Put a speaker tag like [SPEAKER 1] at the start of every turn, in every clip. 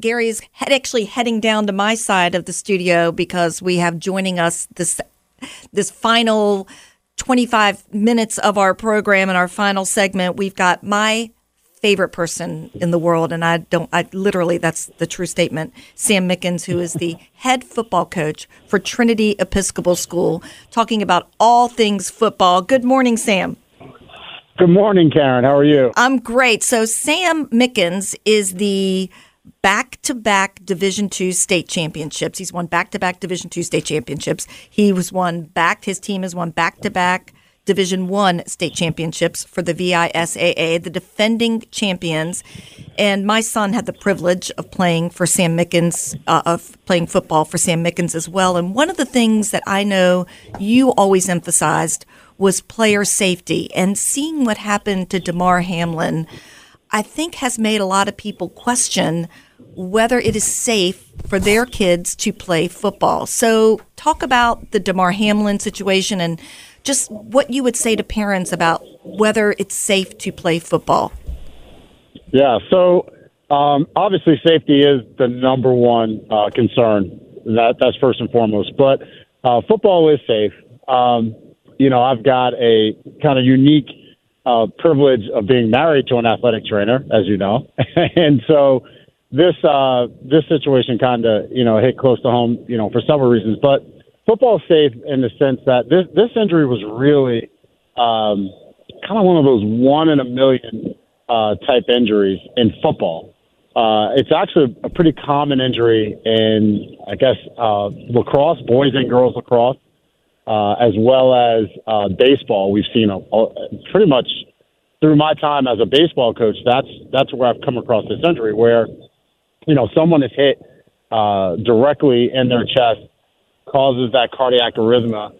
[SPEAKER 1] Gary is head, actually heading down to my side of the studio because we have joining us this this final 25 minutes of our program and our final segment. We've got my favorite person in the world, and I don't, I literally, that's the true statement. Sam Mickens, who is the head football coach for Trinity Episcopal School, talking about all things football. Good morning, Sam.
[SPEAKER 2] Good morning, Karen. How are you?
[SPEAKER 1] I'm great. So Sam Mickens is the back-to-back Division Two state championships. He's won back-to-back Division Two state championships. He was won back. His team has won back-to-back Division One state championships for the VISAA, the defending champions. And my son had the privilege of playing for Sam Mickens, uh, of playing football for Sam Mickens as well. And one of the things that I know you always emphasized was player safety. And seeing what happened to Damar Hamlin, I think has made a lot of people question whether it is safe for their kids to play football. So, talk about the Damar Hamlin situation and just what you would say to parents about whether it's safe to play football.
[SPEAKER 2] Yeah, so um, obviously safety is the number one uh, concern. That that's first and foremost. But uh, football is safe. Um, you know, I've got a kind of unique uh, privilege of being married to an athletic trainer, as you know, and so this uh, this situation kind of you know hit close to home, you know, for several reasons. But football is safe in the sense that this this injury was really um, kind of one of those one in a million uh, type injuries in football. Uh, it's actually a pretty common injury in, I guess, uh, lacrosse, boys and girls lacrosse, uh, as well as uh, baseball. We've seen a, a, pretty much through my time as a baseball coach. That's that's where I've come across this injury, where you know someone is hit uh, directly in their chest causes that cardiac arrhythmia,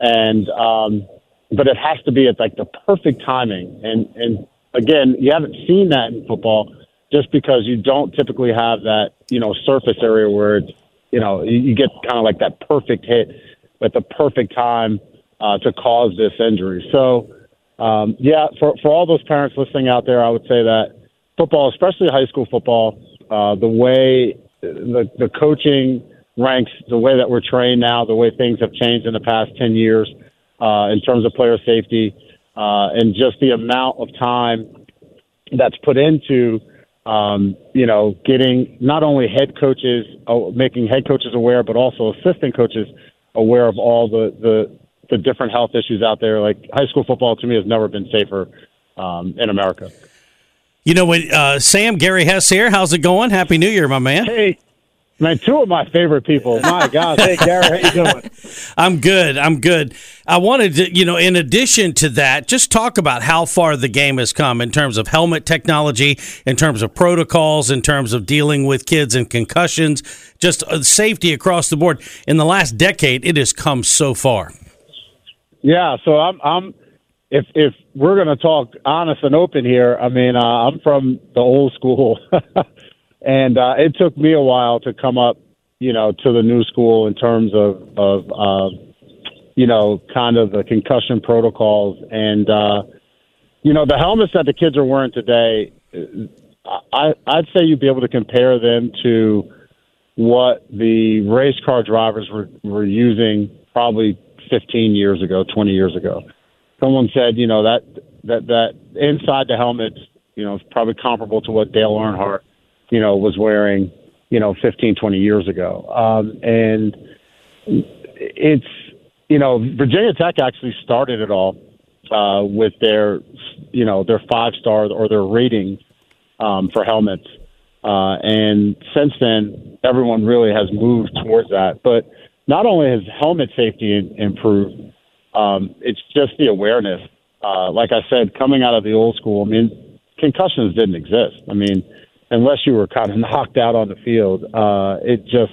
[SPEAKER 2] and um, but it has to be at like the perfect timing. And and again, you haven't seen that in football just because you don't typically have that you know surface area where it's you know you, you get kind of like that perfect hit at the perfect time uh, to cause this injury. So um, yeah, for for all those parents listening out there, I would say that football, especially high school football, uh, the way the the coaching ranks the way that we're trained now, the way things have changed in the past 10 years uh, in terms of player safety, uh, and just the amount of time that's put into, um, you know, getting not only head coaches, uh, making head coaches aware, but also assistant coaches aware of all the, the, the different health issues out there. Like high school football to me has never been safer um, in America.
[SPEAKER 3] You know what, uh, Sam Gary Hess here. How's it going? Happy New Year, my man.
[SPEAKER 2] Hey, Man, two of my favorite people. My God, hey Gary, how you doing?
[SPEAKER 3] I'm good. I'm good. I wanted to, you know, in addition to that, just talk about how far the game has come in terms of helmet technology, in terms of protocols, in terms of dealing with kids and concussions, just uh, safety across the board. In the last decade, it has come so far.
[SPEAKER 2] Yeah, so I'm, I'm. If if we're going to talk honest and open here, I mean, uh, I'm from the old school. and uh, it took me a while to come up, you know, to the new school in terms of of uh, you know, kind of the concussion protocols and uh, you know the helmets that the kids are wearing today. I I'd say you'd be able to compare them to what the race car drivers were were using probably 15 years ago, 20 years ago. Someone said, you know, that that that inside the helmets, you know, is probably comparable to what Dale Earnhardt you know, was wearing, you know, 15, 20 years ago. Um, and it's, you know, Virginia Tech actually started it all uh, with their, you know, their five star or their rating um, for helmets. Uh, and since then, everyone really has moved towards that. But not only has helmet safety improved, um, it's just the awareness. Uh, like I said, coming out of the old school, I mean, concussions didn't exist. I mean, unless you were kind of knocked out on the field. Uh, it just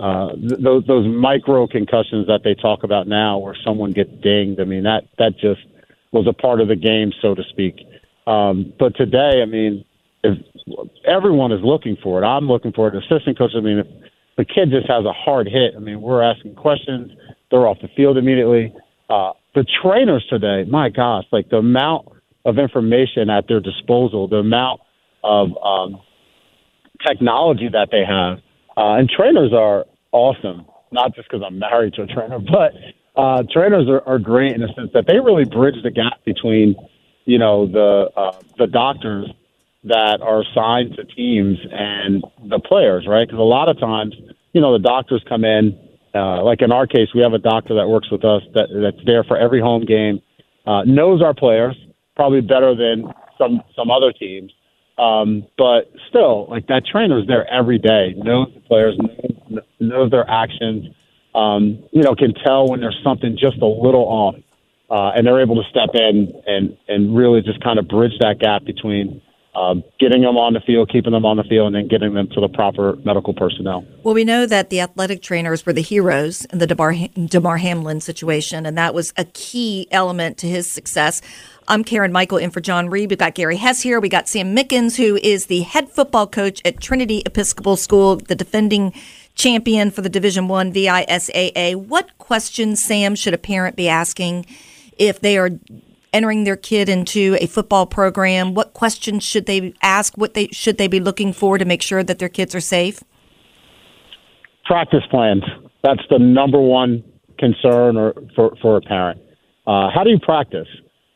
[SPEAKER 2] uh, th- those those micro concussions that they talk about now, where someone gets dinged. I mean that that just was a part of the game, so to speak. Um, but today, I mean, if everyone is looking for it, I'm looking for it. Assistant coach, I mean, if the kid just has a hard hit, I mean, we're asking questions. They're off the field immediately. Uh, the trainers today, my gosh, like the amount of information at their disposal, the amount of um, technology that they have. Uh, and trainers are awesome, not just because I'm married to a trainer, but uh, trainers are, are great in the sense that they really bridge the gap between, you know, the uh, the doctors that are assigned to teams and the players, right? Because a lot of times, you know, the doctors come in. Uh, like in our case, we have a doctor that works with us that that's there for every home game, uh, knows our players probably better than some some other teams. Um, but still, like that trainer is there every day, knows the players, knows, knows their actions. Um, you know, can tell when there's something just a little off, uh, and they're able to step in and and really just kind of bridge that gap between um, getting them on the field, keeping them on the field, and then getting them to the proper medical personnel.
[SPEAKER 1] Well, we know that the athletic trainers were the heroes in the Damar, Damar Hamlin situation, and that was a key element to his success. I'm Karen Michael in for John Reed. We've got Gary Hess here. We got Sam Mickens, who is the head football coach at Trinity Episcopal School, the defending champion for the Division One VISAA. What questions, Sam, should a parent be asking if they are entering their kid into a football program? What questions should they ask? What they should they be looking for to make sure that their kids are safe?
[SPEAKER 2] Practice plans. That's the number one concern or for, for a parent. Uh, how do you practice?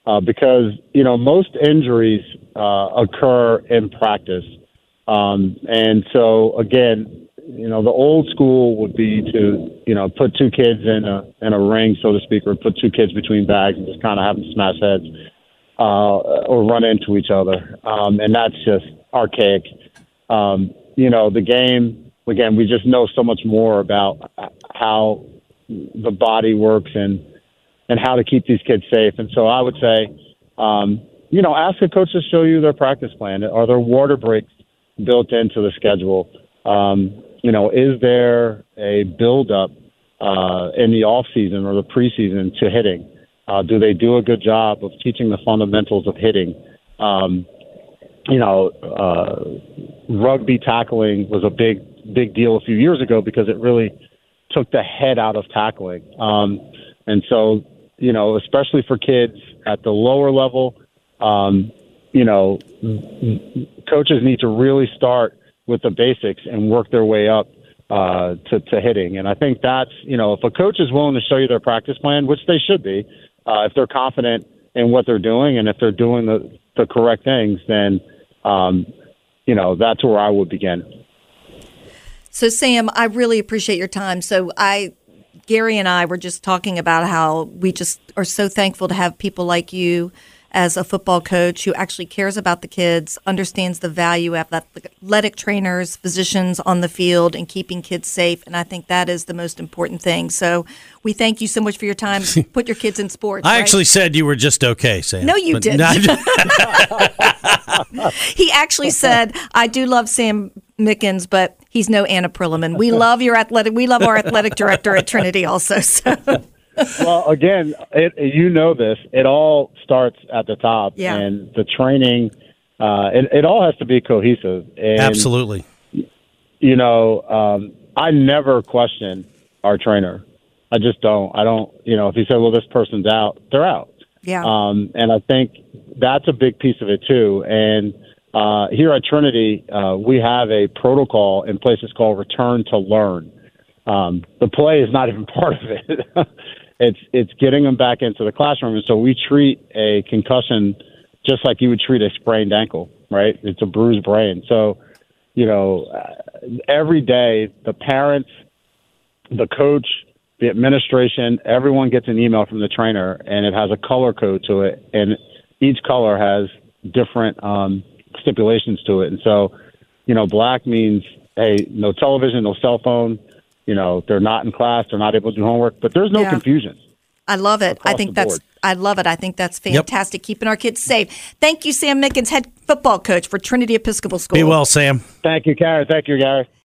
[SPEAKER 2] Uh, because you know most injuries uh, occur in practice, um, and so again, you know, the old school would be to, you know, put two kids in a in a ring, so to speak, or put two kids between bags and just kind of have them smash heads uh, or run into each other, um, and that's just archaic. Um, you know, the game again, we just know so much more about how the body works and and how to keep these kids safe. And so I would say, um, you know, ask a coach to show you their practice plan. Are there water breaks built into the schedule? Um, you know, is there a buildup uh, in the off season or the preseason to hitting? Uh, do they do a good job of teaching the fundamentals of hitting? Um, you know, uh, rugby tackling was a big, big deal a few years ago because it really took the head out of tackling. Um, and so, you know, especially for kids at the lower level, um, you know, coaches need to really start with the basics and work their way up uh, to, to hitting. And I think that's, you know, if a coach is willing to show you their practice plan, which they should be, uh, if they're confident in what they're doing and if they're doing the, the correct things, then, um, you know, that's where I would begin.
[SPEAKER 1] So, Sam, I really appreciate your time. So, I, Gary and I were just talking about how we just are so thankful to have people like you as a football coach who actually cares about the kids, understands the value of athletic trainers, physicians on the field, and keeping kids safe. And I think that is the most important thing. So we thank you so much for your time. Put your kids in sports.
[SPEAKER 3] I
[SPEAKER 1] right?
[SPEAKER 3] actually said you were just okay, Sam.
[SPEAKER 1] No, you didn't. he actually said, I do love Sam Mickens, but he's no Anna Prilliman. We love your athletic. We love our athletic director at Trinity also. So
[SPEAKER 2] well, again, it, you know this. It all starts at the top,
[SPEAKER 1] yeah.
[SPEAKER 2] and the training. Uh, it, it all has to be cohesive. And,
[SPEAKER 3] Absolutely.
[SPEAKER 2] You know, um, I never question our trainer. I just don't. I don't. You know, if he said, "Well, this person's out," they're out.
[SPEAKER 1] Yeah.
[SPEAKER 2] Um, and I think that's a big piece of it too. And uh, here at Trinity, uh, we have a protocol in place. It's called Return to Learn. Um, the play is not even part of it. It's it's getting them back into the classroom, and so we treat a concussion just like you would treat a sprained ankle, right? It's a bruised brain. So, you know, uh, every day the parents, the coach, the administration, everyone gets an email from the trainer, and it has a color code to it, and each color has different um, stipulations to it. And so, you know, black means hey, no television, no cell phone you know they're not in class, they're not able to do homework, but there's no yeah. confusion.
[SPEAKER 1] I love it. I think that's I love it. I think that's fantastic. Yep. Keeping our kids safe. Thank you, Sam Mickens, head football coach for Trinity Episcopal School.
[SPEAKER 3] Be well, Sam.
[SPEAKER 2] Thank you, Karen. Thank you, Gary.